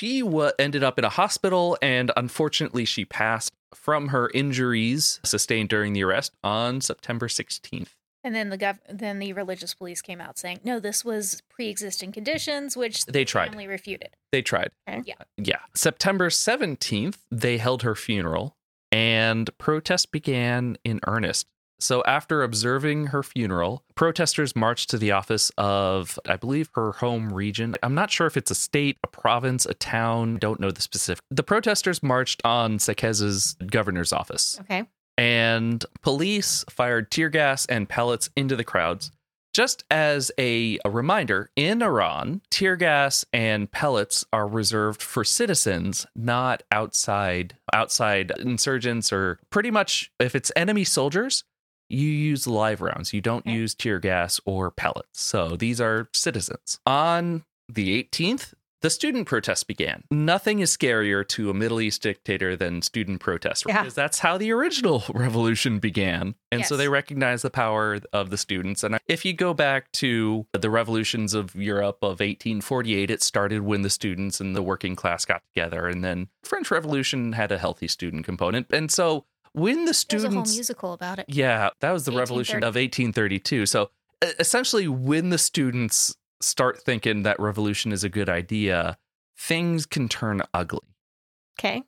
she wa ended up in a hospital and unfortunately she passed from her injuries sustained during the arrest on September 16th. And then the gov- then the religious police came out saying, "No, this was pre-existing conditions," which They the tried. family refuted. They tried. Okay. Mm, yeah. Yeah. September 17th, they held her funeral and protests began in earnest. So after observing her funeral, protesters marched to the office of, I believe, her home region. I'm not sure if it's a state, a province, a town, don't know the specific. The protesters marched on Saqqez's governor's office. okay. and police fired tear gas and pellets into the crowds. Just as a, a reminder, in Iran, tear gas and pellets are reserved for citizens, not outside outside insurgents or pretty much if it's enemy soldiers, you use live rounds. You don't Okay. use tear gas or pellets. So these are citizens. On the 18th, the student protests began. Nothing is scarier to a Middle East dictator than student protests Yeah. because that's how the original revolution began. And so they recognize the power of the students. And if you go back to the revolutions of Europe of 1848, it started when the students and the working class got together. And then French Revolution had a healthy student component. And so when the There's a whole students musical about it. yeah, that was the revolution of 1832. So essentially, when the students start thinking that revolution is a good idea, things can turn ugly. Okay.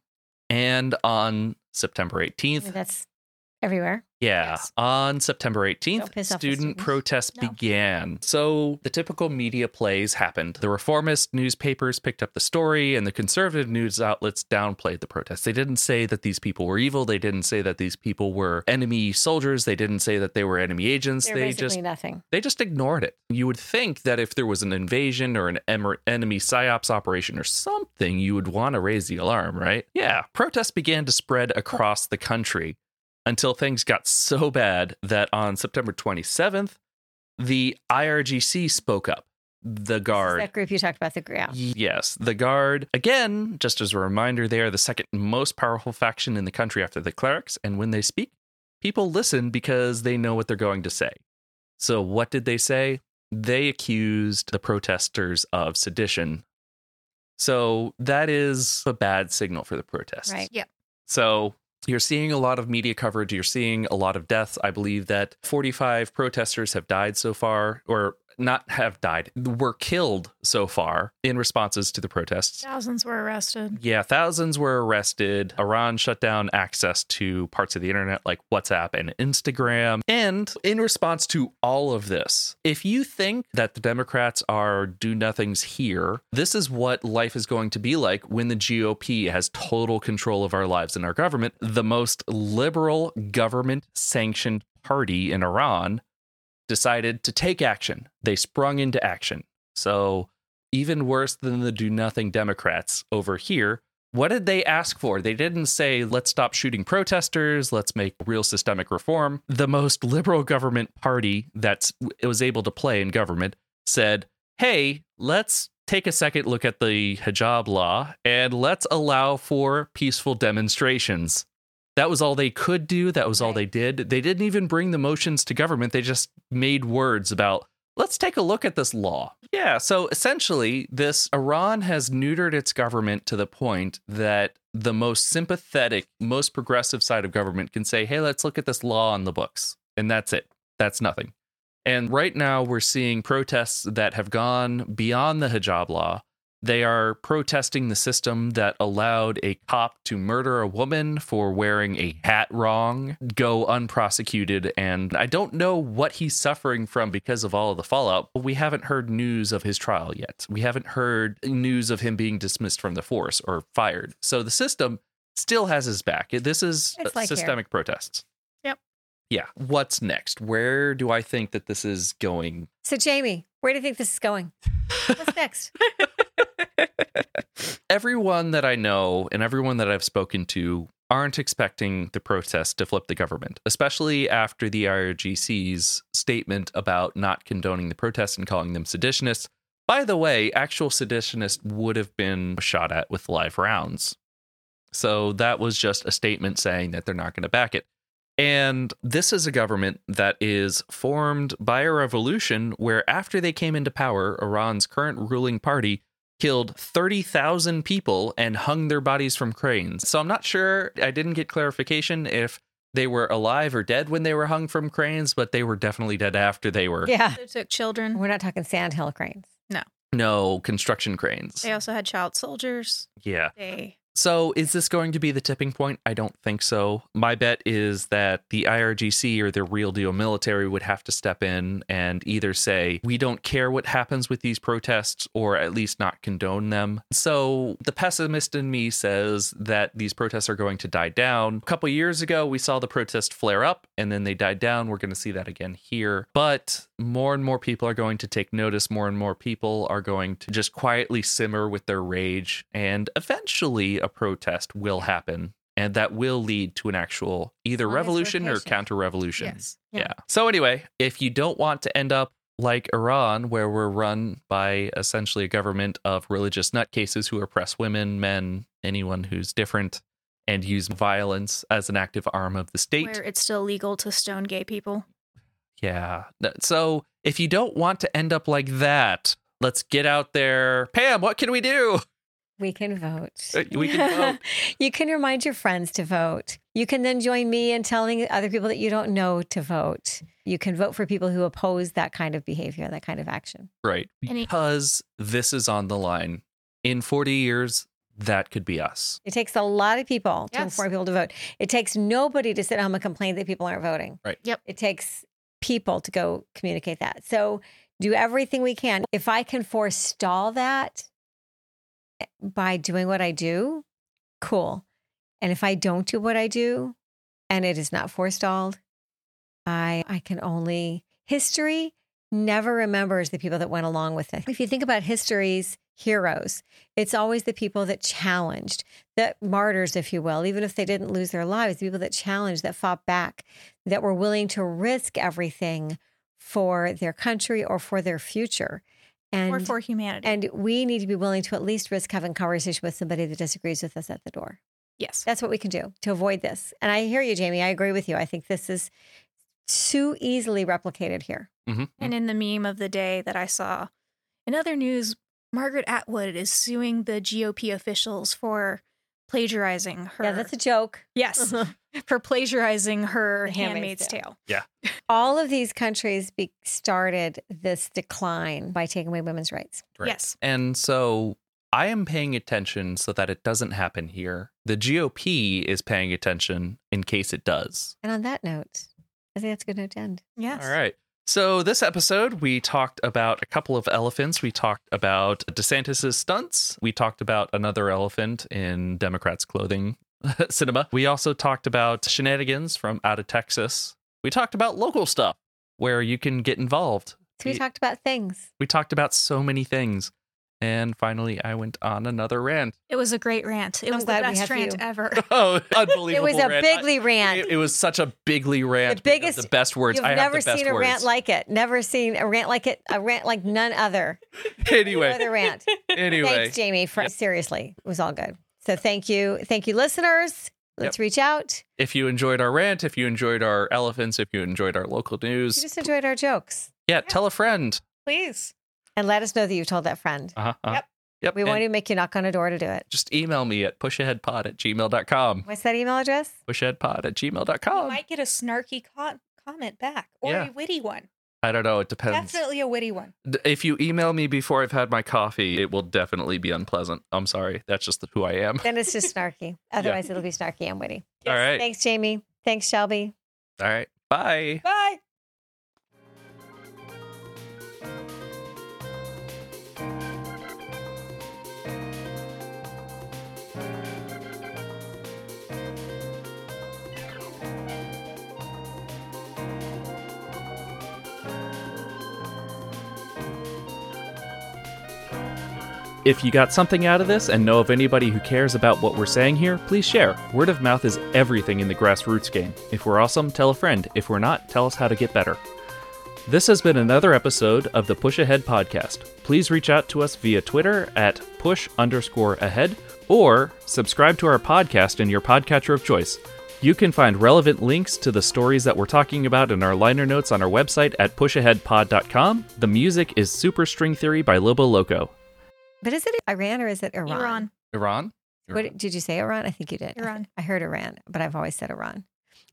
And on September 18th, That's everywhere. yeah, Yes. on September 18th, Don't piss off the student protests No. began. So the typical media plays happened. The reformist newspapers picked up the story, and the conservative news outlets downplayed the protests. They didn't say that these people were evil. They didn't say that these people were enemy soldiers. They didn't say that they were enemy agents. They're they just nothing. they just ignored it. You would think that if there was an invasion or an em- enemy psyops operation or something, you would want to raise the alarm, right? Yeah. Protests began to spread across the country until things got so bad that on September 27th, the IRGC spoke up. The guard. That group you talked about, the group. Yes, the Guard. Again, just as a reminder, they are the second most powerful faction in the country after the clerics. And when they speak, people listen because they know what they're going to say. So, what did they say? They accused the protesters of sedition. So, that is a bad signal for the protests. Right. Yeah. So you're seeing a lot of media coverage. You're seeing a lot of deaths. I believe that 45 protesters have died so far, or not have died, were killed so far in responses to the protests. Thousands were arrested. Yeah, thousands were arrested. Iran shut down access to parts of the internet like WhatsApp and Instagram. And in response to all of this, if you think that the Democrats are do nothings here, this is what life is going to be like when the GOP has total control of our lives and our government. The most liberal government sanctioned party in Iran decided to take action. They sprung into action. So, even worse than the do nothing Democrats over here, what did they ask for? They didn't say, let's stop shooting protesters, let's make real systemic reform. The most liberal government party that was able to play in government said, hey, let's take a second look at the hijab law and let's allow for peaceful demonstrations. That was all they could do. That was all they did. They didn't even bring the motions to government. They just made words about Let's take a look at this law. Yeah, so essentially, this Iran has neutered its government to the point that the most sympathetic, most progressive side of government can say, hey, let's look at this law on the books. And that's it. That's nothing. And right now, we're seeing protests that have gone beyond the hijab law. They are protesting the system that allowed a cop to murder a woman for wearing a hat wrong, go unprosecuted. And I don't know what he's suffering from because of all of the fallout. But we haven't heard news of his trial yet. We haven't heard news of him being dismissed from the force or fired. So the system still has his back. This is It's like here. systemic protests. Yep. Yeah. What's next? Where do I think that this is going? So, Jamie, where do you think this is going? What's next? everyone that I know and everyone that I've spoken to aren't expecting the protest to flip the government, especially after the IRGC's statement about not condoning the protests and calling them seditionists. By the way, actual seditionists would have been shot at with live rounds. So that was just a statement saying that they're not going to back it. And this is a government that is formed by a revolution where, after they came into power, Iran's current ruling party killed 30,000 people and hung their bodies from cranes. So I'm not sure, I didn't get clarification if they were alive or dead when they were hung from cranes, but they were definitely dead after they were. Yeah. They took children. We're not talking sandhill cranes. No, No, construction cranes. They also had child soldiers. Yeah. They So is this going to be the tipping point? I don't think so. My bet is that the IRGC or the real deal military would have to step in and either say, we don't care what happens with these protests or at least not condone them. So the pessimist in me says that these protests are going to die down. A couple years ago, we saw the protest flare up and then they died down. We're going to see that again here. But more and more people are going to take notice. More and more people are going to just quietly simmer with their rage. And eventually, a protest will happen. And that will lead to an actual either Long revolution or counter revolution. yes. Yeah. So, anyway, if you don't want to end up like Iran, where we're run by essentially a government of religious nutcases who oppress women, men, anyone who's different, and use violence as an active arm of the state. Where it's still legal to stone gay people. Yeah. So if you don't want to end up like that, let's get out there. Pam, what can we do? We can vote. Uh, we can vote. you can remind your friends to vote. You can then join me in telling other people that you don't know to vote. You can vote for people who oppose that kind of behavior, that kind of action. Right. Because this is on the line. In 40 years, that could be us. It takes a lot of people to Yes. inform people to vote. It takes nobody to sit home and complain that people aren't voting. Right. Yep. It takes people to go communicate that. So do everything we can. If I can forestall that by doing what I do, cool. And if I don't do what I do and it is not forestalled, I I can only history never remembers the people that went along with it. If you think about history's heroes, it's always the people that challenged, the martyrs, if you will, even if they didn't lose their lives, the people that challenged, that fought back, that were willing to risk everything for their country or for their future. And or for humanity. and we need to be willing to at least risk having conversation with somebody that disagrees with us at the door. yes. That's what we can do to avoid this. And I hear you, Jamie. I agree with you. I think this is too easily replicated here. Mhm. And in the meme of the day that I saw, in other news, Margaret Atwood is suing the GOP officials for plagiarizing her. Yeah, that's a joke. yes, uh-huh. for plagiarizing her The Handmaid's, Handmaid's Tale. All of these countries be- started this decline by taking away women's rights. Right. Yes. And so I am paying attention so that it doesn't happen here. The GOP is paying attention in case it does. And on that note, I think that's a good note to end. Yes. All right. So this episode, we talked about a couple of elephants. We talked about DeSantis's stunts. We talked about another elephant in Democrats' clothing Sinema. We also talked about shenanigans from out of Texas. We talked about local stuff where you can get involved. So we We- talked about things. We talked about so many things. And finally, I went on another rant. It was a great rant. It I'm was the glad we best have rant you. ever. Oh, unbelievable! It was a rant. bigly I- rant. It, it was such a bigly rant. The biggest- the best words. You've I have never the best seen a words. rant like it. Never seen a rant like it. A rant like none other. No anyway, other rant. anyway. Thanks, Jamie. For, Seriously, it was all good. So thank you, thank you, listeners. Let's reach out. if you enjoyed our rant, if you enjoyed our elephants, if you enjoyed our local news. You news, just enjoyed our jokes. Yeah, tell a friend. Please. And let us know that you told that friend. Uh-huh. uh-huh. Yep. Yep. We and won't even make you knock on a door to do it. just email me at pushaheadpod at gmail.com. What's that email address? Pushaheadpod at gmail.com. You might get a snarky co- comment back or Yeah. a witty one. I don't know. It depends. Definitely a witty one. If you email me before I've had my coffee, it will definitely be unpleasant. I'm sorry. That's just who I am. Then it's just snarky. Otherwise, it'll be snarky and witty. All right. Thanks, Jamie. Thanks, Shelby. All right. Bye. Bye. If you got something out of this and know of anybody who cares about what we're saying here, please share. Word of mouth is everything in the grassroots game. If we're awesome, tell a friend. If we're not, tell us how to get better. This has been another episode of the Push Ahead podcast. Please reach out to us via Twitter at push underscore ahead or subscribe to our podcast in your podcatcher of choice. You can find relevant links to the stories that we're talking about in our liner notes on our website at pushaheadpod.com. The music is Super String Theory by Lobo Loco. But is it Iran or is it Iran? Iran. Iran? What, did you say Iran? I think you did. Iran. I heard Iran, but I've always said Iran.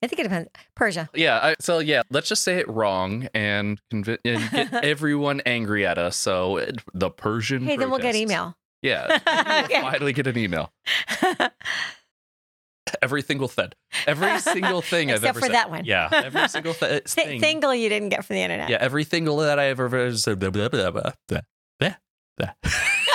I think it depends. Persia. Yeah. I, so, yeah, let's just say it wrong and, convi- and get everyone angry at us. So, it, the Persian. Hey, then we'll get email. Yeah. Okay. We'll finally get an email. Every single thing. Every single thing I've Except ever for said. that one. Yeah. Every single th- Th- thing. Thingle you didn't get from the internet. Yeah. Every single that I ever said. Blah, blah, blah, blah, blah, blah, blah.